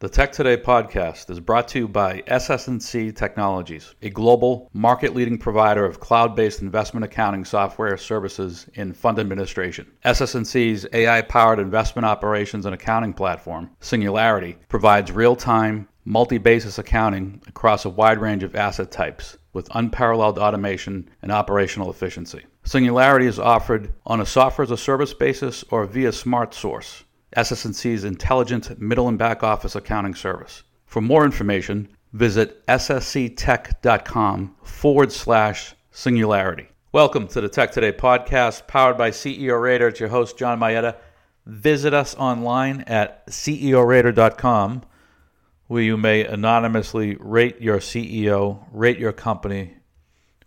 The Tech Today podcast is brought to you by SS&C Technologies, a global market-leading provider of cloud-based investment accounting software services in fund administration. SS&C's AI-powered investment operations and accounting platform, Singularity, provides real-time, multi-basis accounting across a wide range of asset types with unparalleled automation and operational efficiency. Singularity is offered on a software as a service basis or via smart source. SS&C's intelligent middle and back office accounting service. For more information, visit ssctech.com forward slash singularity. Welcome to the Tech Today podcast, powered by CEO Radar. It's your host, John Mayetta. Visit us online at ceoradar.com, where you may anonymously rate your CEO, rate your company.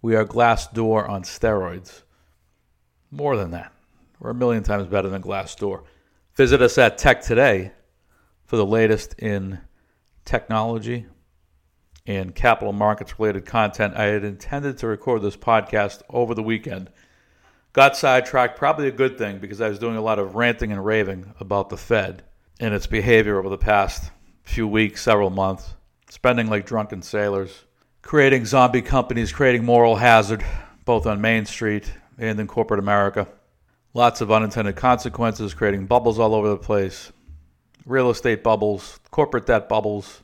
We are Glassdoor on steroids. More than that. We're a million times better than Glassdoor. Visit us at Tech Today for the latest in technology and capital markets related content. I had intended to record this podcast over the weekend. Got sidetracked, probably a good thing because I was doing a lot of ranting and raving about the Fed and its behavior over the past few weeks, several months, spending like drunken sailors, creating zombie companies, creating moral hazard both on Main Street and in corporate America. Lots of unintended consequences, creating bubbles all over the place. Real estate bubbles, corporate debt bubbles,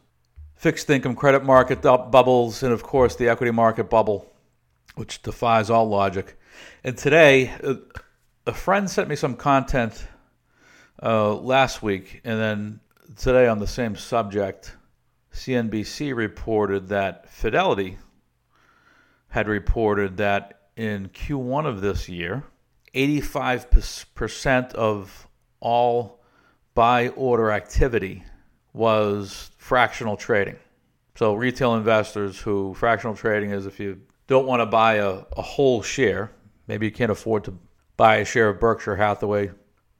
fixed income credit market bubbles, and of course the equity market bubble, which defies all logic. And today, a friend sent me some content uh, last week, and then today on the same subject, CNBC reported that Fidelity had reported that in Q1 of this year, 85% of all buy order activity was fractional trading. So, retail investors who fractional trading is if you don't want to buy a, a whole share, maybe you can't afford to buy a share of Berkshire Hathaway.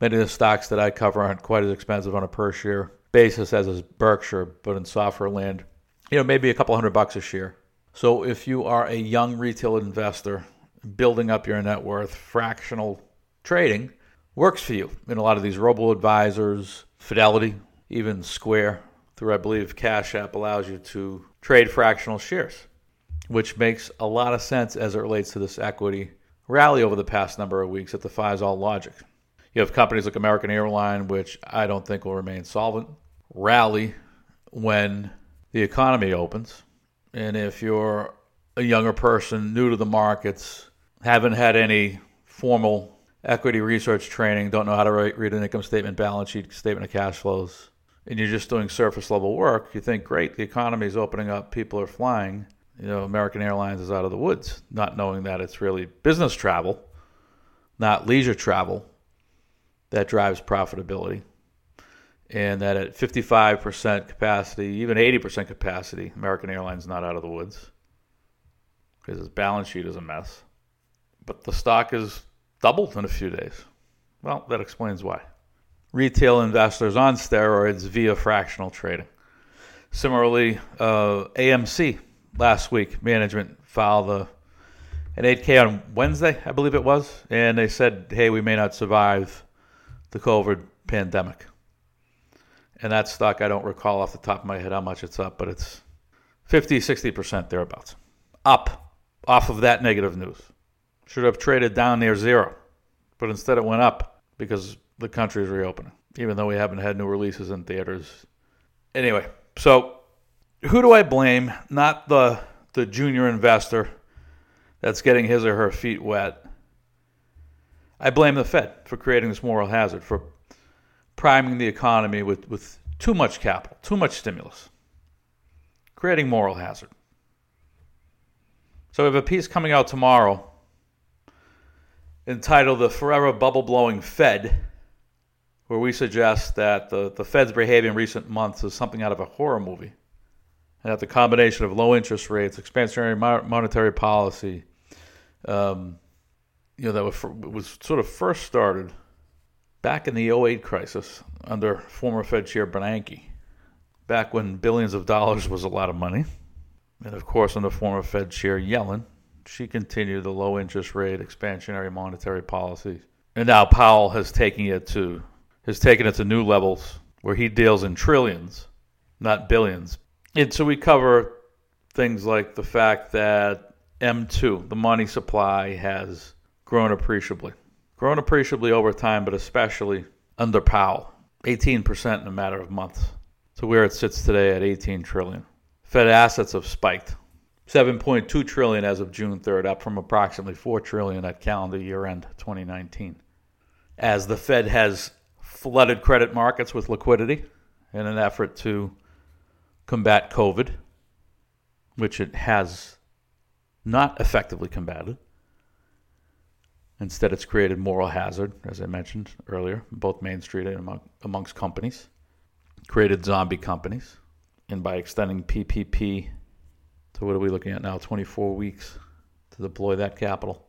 Many of the stocks that I cover aren't quite as expensive on a per share basis as is Berkshire, but in software land, you know, maybe a couple hundred bucks a share. So, if you are a young retail investor building up your net worth, fractional trading works for you. In a lot of these robo advisors, Fidelity, even Square, through I believe Cash App allows you to trade fractional shares, which makes a lot of sense as it relates to this equity rally over the past number of weeks. It defies all logic. You have companies like American Airline, which I don't think will remain solvent, rally when the economy opens. And if you're a younger person, new to the markets, haven't had any formal equity research training, don't know how to write, read an income statement, balance sheet, statement of cash flows, and you're just doing surface level work, you think, great, the economy is opening up, people are flying. You know, American Airlines is out of the woods, not knowing that it's really business travel, not leisure travel, that drives profitability. And that at 55% capacity, even 80% capacity, American Airlines not out of the woods because its balance sheet is a mess but the stock has doubled in a few days. Well, that explains why. Retail investors on steroids via fractional trading. Similarly, uh, AMC last week, management filed a, an 8K on Wednesday, I believe it was, and they said, hey, we may not survive the COVID pandemic. And that stock, I don't recall off the top of my head how much it's up, but it's 50, 60% thereabouts. Up off of that negative news. Should have traded down near zero, but instead it went up because the country is reopening, even though we haven't had new releases in theaters. Anyway, so who do I blame? Not the the junior investor that's getting his or her feet wet. I blame the Fed for creating this moral hazard, for priming the economy with, with too much capital, too much stimulus, creating moral hazard. So we have a piece coming out tomorrow entitled The Forever Bubble Blowing Fed, where we suggest that the, the Fed's behavior in recent months is something out of a horror movie. And that the combination of low interest rates, expansionary monetary policy, um, you know, that was, was sort of first started back in the 08 crisis under former Fed Chair Bernanke, back when billions of dollars was a lot of money. And of course, under former Fed Chair Yellen, she continued the low interest rate expansionary monetary policies. And now Powell has taken it to has taken it to new levels where he deals in trillions not billions. And so we cover things like the fact that M2, the money supply, has grown appreciably. Grown appreciably over time, but especially under Powell. 18% in a matter of months. to where it sits today at 18 trillion. Fed assets have spiked. 7.2 trillion as of June 3rd, up from approximately 4 trillion at calendar year end 2019. As the Fed has flooded credit markets with liquidity in an effort to combat COVID, which it has not effectively combated. Instead, it's created moral hazard, as I mentioned earlier, both Main Street and among, amongst companies, created zombie companies, and by extending PPP to what are we looking at now, 24 weeks to deploy that capital,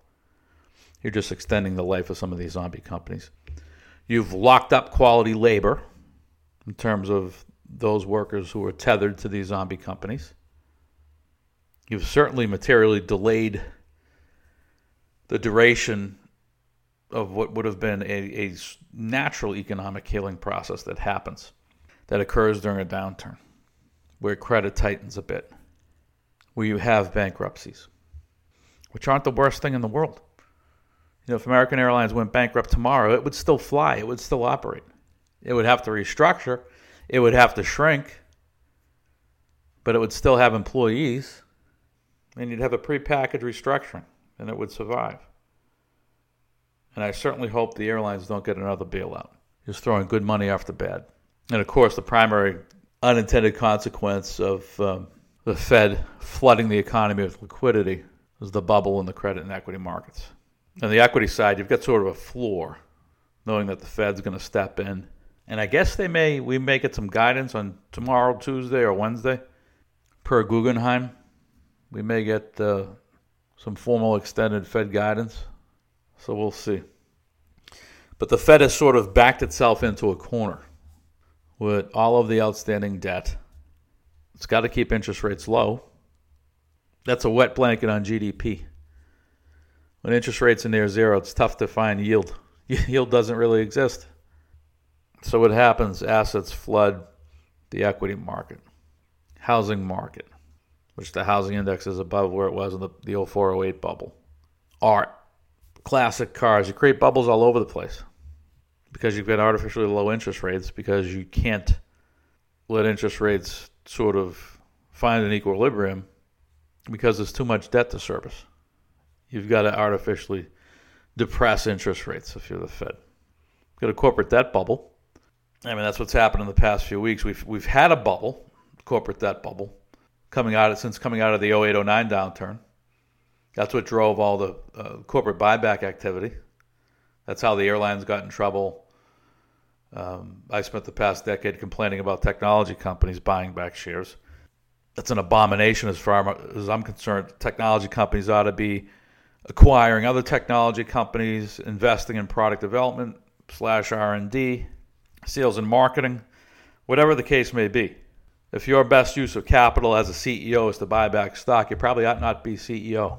you're just extending the life of some of these zombie companies. You've locked up quality labor in terms of those workers who are tethered to these zombie companies. You've certainly materially delayed the duration of what would have been a, a natural economic healing process that happens, that occurs during a downturn, where credit tightens a bit, where you have bankruptcies, which aren't the worst thing in the world. You know, if American Airlines went bankrupt tomorrow, it would still fly, it would still operate. It would have to restructure, it would have to shrink, but it would still have employees, and you'd have a prepackaged restructuring, and it would survive. And I certainly hope the airlines don't get another bailout. Just throwing good money after bad. And of course, the primary unintended consequence of um, the Fed flooding the economy with liquidity is the bubble in the credit and equity markets. On the equity side, you've got sort of a floor, knowing that the Fed's going to step in and I guess they may we may get some guidance on tomorrow, Tuesday or Wednesday, per Guggenheim. We may get uh, some formal extended Fed guidance, so we'll see. But the Fed has sort of backed itself into a corner with all of the outstanding debt. It's got to keep interest rates low. That's a wet blanket on GDP. When interest rates are near zero, it's tough to find yield. Yield doesn't really exist. So what happens? Assets flood the equity market, housing market, which the housing index is above where it was in the, the 0408 bubble. Art, classic cars. You create bubbles all over the place because you've got artificially low interest rates because you can't let interest rates sort of find an equilibrium because there's too much debt to service. You've got to artificially depress interest rates if you're the Fed. You've got a corporate debt bubble I mean, that's what's happened in the past few weeks. We've we've had a bubble, corporate debt bubble, coming out of, since coming out of the 0809 downturn. That's what drove all the uh, corporate buyback activity. That's how the airlines got in trouble. Um, I spent the past decade complaining about technology companies buying back shares. That's an abomination as far as I'm concerned. Technology companies ought to be acquiring other technology companies, investing in product development slash R&D, sales and marketing, whatever the case may be. If your best use of capital as a CEO is to buy back stock, you probably ought not be CEO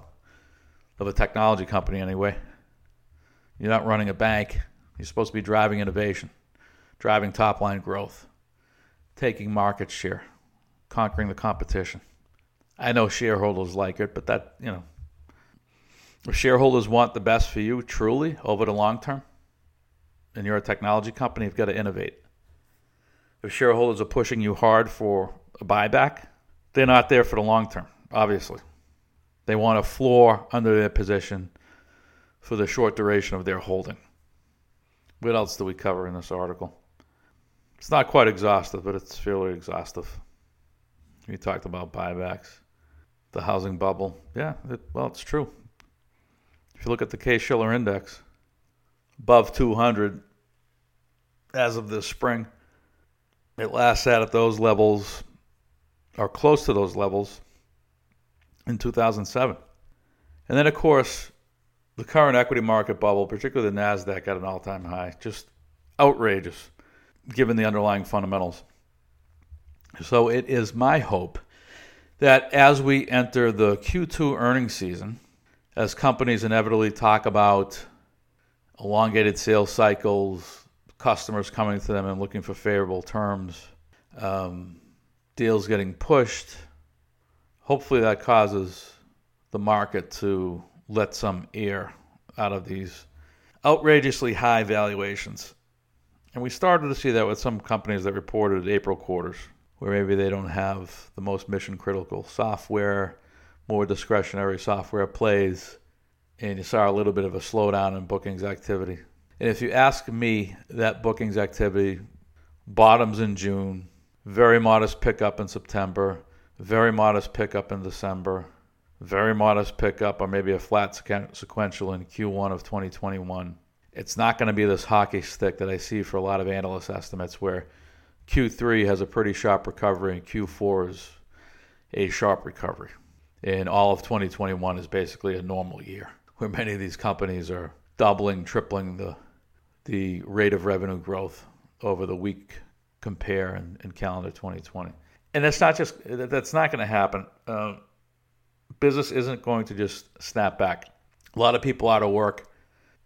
of a technology company anyway. You're not running a bank. You're supposed to be driving innovation, driving top line growth, taking market share, conquering the competition. I know shareholders like it, but that, you know, if shareholders want the best for you truly over the long term, and you're a technology company, you've got to innovate. If shareholders are pushing you hard for a buyback, they're not there for the long term, obviously. They want a floor under their position for the short duration of their holding. What else do we cover in this article? It's not quite exhaustive, but it's fairly exhaustive. We talked about buybacks, the housing bubble. Yeah, it, well, it's true. If you look at the Case Shiller Index, above 200 as of this spring. It last sat at those levels or close to those levels in 2007. And then, of course, the current equity market bubble, particularly the NASDAQ, at an all time high. Just outrageous given the underlying fundamentals. So, it is my hope that as we enter the Q2 earnings season, as companies inevitably talk about elongated sales cycles, customers coming to them and looking for favorable terms, um, deals getting pushed, hopefully that causes the market to let some air out of these outrageously high valuations. And we started to see that with some companies that reported April quarters, where maybe they don't have the most mission critical software, more discretionary software plays, and you saw a little bit of a slowdown in bookings activity. And if you ask me, that bookings activity bottoms in June, very modest pickup in September, very modest pickup in December, very modest pickup, or maybe a flat sequential in Q1 of 2021. It's not going to be this hockey stick that I see for a lot of analyst estimates where Q3 has a pretty sharp recovery and Q4 is a sharp recovery. And all of 2021 is basically a normal year where many of these companies are doubling, tripling the the rate of revenue growth over the weak compare in, in calendar 2020. And that's not just that's not going to happen. Uh, business isn't going to just snap back. A lot of people out of work,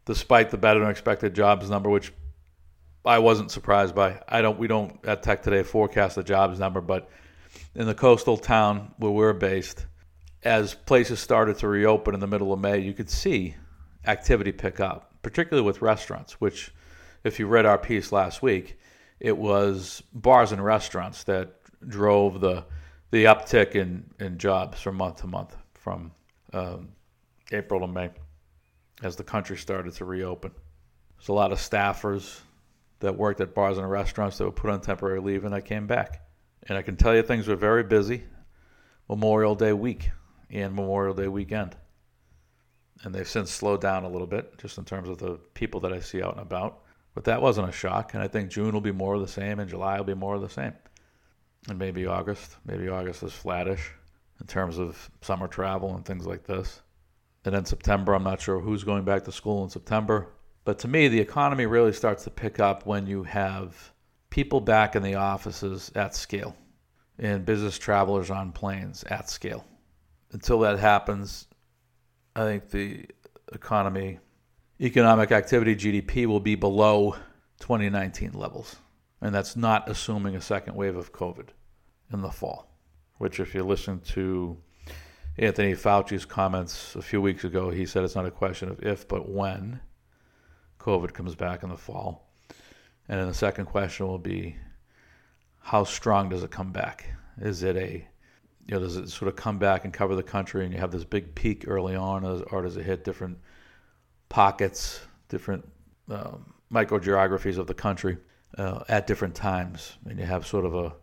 despite the better than expected jobs number, which I wasn't surprised by. I don't. We don't at Tech Today forecast the jobs number, but in the coastal town where we're based, as places started to reopen in the middle of May, you could see activity pick up, particularly with restaurants. Which, if you read our piece last week, it was bars and restaurants that drove the the uptick in, in jobs from month to month from um, April to May as the country started to reopen. There's a lot of staffers that worked at bars and restaurants that were put on temporary leave, and I came back. And I can tell you things were very busy Memorial Day week and Memorial Day weekend. And they've since slowed down a little bit just in terms of the people that I see out and about. But that wasn't a shock. And I think June will be more of the same and July will be more of the same and maybe August. Maybe August is flattish in terms of summer travel and things like this. And then September, I'm not sure who's going back to school in September. But to me, the economy really starts to pick up when you have people back in the offices at scale and business travelers on planes at scale. Until that happens, I think the economy, economic activity, GDP will be below 2019 levels. And that's not assuming a second wave of COVID in the fall, which, if you listen to Anthony Fauci's comments a few weeks ago, he said it's not a question of if, but when COVID comes back in the fall. And then the second question will be how strong does it come back? Is it a you know, does it sort of come back and cover the country and you have this big peak early on, or does it hit different pockets, different um, microgeographies of the country? uh, at different times, and you have sort of a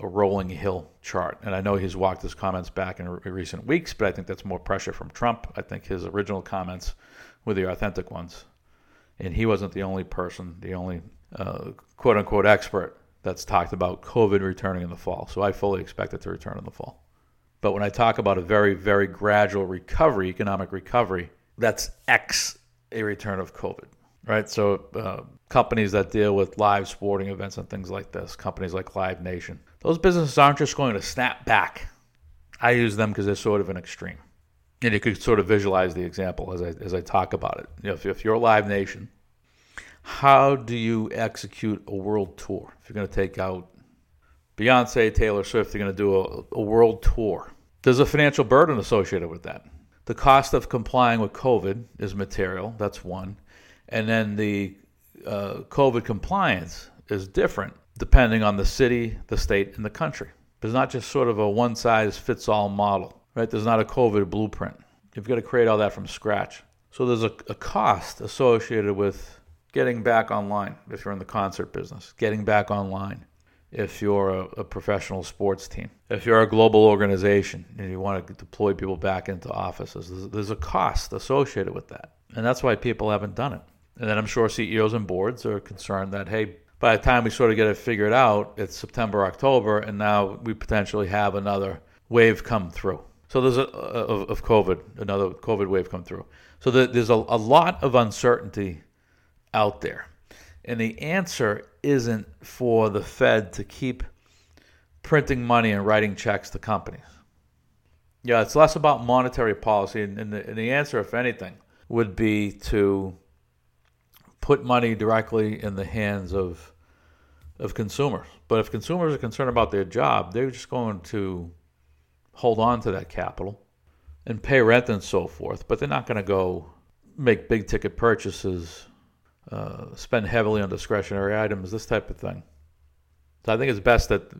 a rolling hill chart. And I know he's walked his comments back in re- recent weeks, but I think that's more pressure from Trump. I think his original comments were the authentic ones, and he wasn't the only person, the only uh, quote unquote expert that's talked about COVID returning in the fall. So I fully expect it to return in the fall. But when I talk about a very, very gradual recovery, economic recovery, that's X a return of COVID right? So uh, companies that deal with live sporting events and things like this, companies like Live Nation, those businesses aren't just going to snap back. I use them because they're sort of an extreme, and you could sort of visualize the example as I as I talk about it. You know, if, if you're a Live Nation, how do you execute a world tour? If you're going to take out Beyonce, Taylor Swift, you're going to do a, a world tour. There's a financial burden associated with that. The cost of complying with COVID is material. That's one. And then the uh, COVID compliance is different depending on the city, the state, and the country. There's not just sort of a one size fits all model, right? There's not a COVID blueprint. You've got to create all that from scratch. So there's a, a cost associated with getting back online if you're in the concert business, getting back online if you're a, a, professional sports team, if you're a global organization and you want to deploy people back into offices, there's, there's, a cost associated with that. And that's why people haven't done it. And then I'm sure CEOs and boards are concerned that, hey, by the time we sort of get it figured out, it's September, October, and now we potentially have another wave come through. So there's a, of, of COVID, another COVID wave come through. So the, there's a, a lot of uncertainty out there. And the answer isn't for the Fed to keep printing money and writing checks to companies. Yeah, it's less about monetary policy. And, and, the, and the answer, if anything, would be to put money directly in the hands of of consumers. But if consumers are concerned about their job, they're just going to hold on to that capital and pay rent and so forth. But they're not going to go make big ticket purchases, uh, spend heavily on discretionary items, this type of thing. So I think it's best that,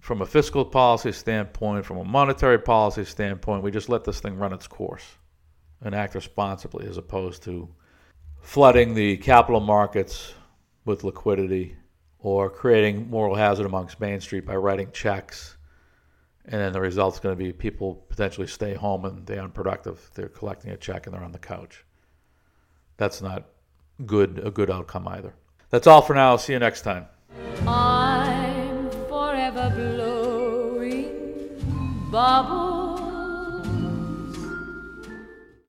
from a fiscal policy standpoint, from a monetary policy standpoint, we just let this thing run its course and act responsibly as opposed to flooding the capital markets with liquidity or creating moral hazard amongst Main Street by writing checks. And then the result's going to be people potentially stay home and they're unproductive. They're collecting a check and they're on the couch. That's not good a good outcome either. That's all for now. See you next time. I'm forever blowing bubbles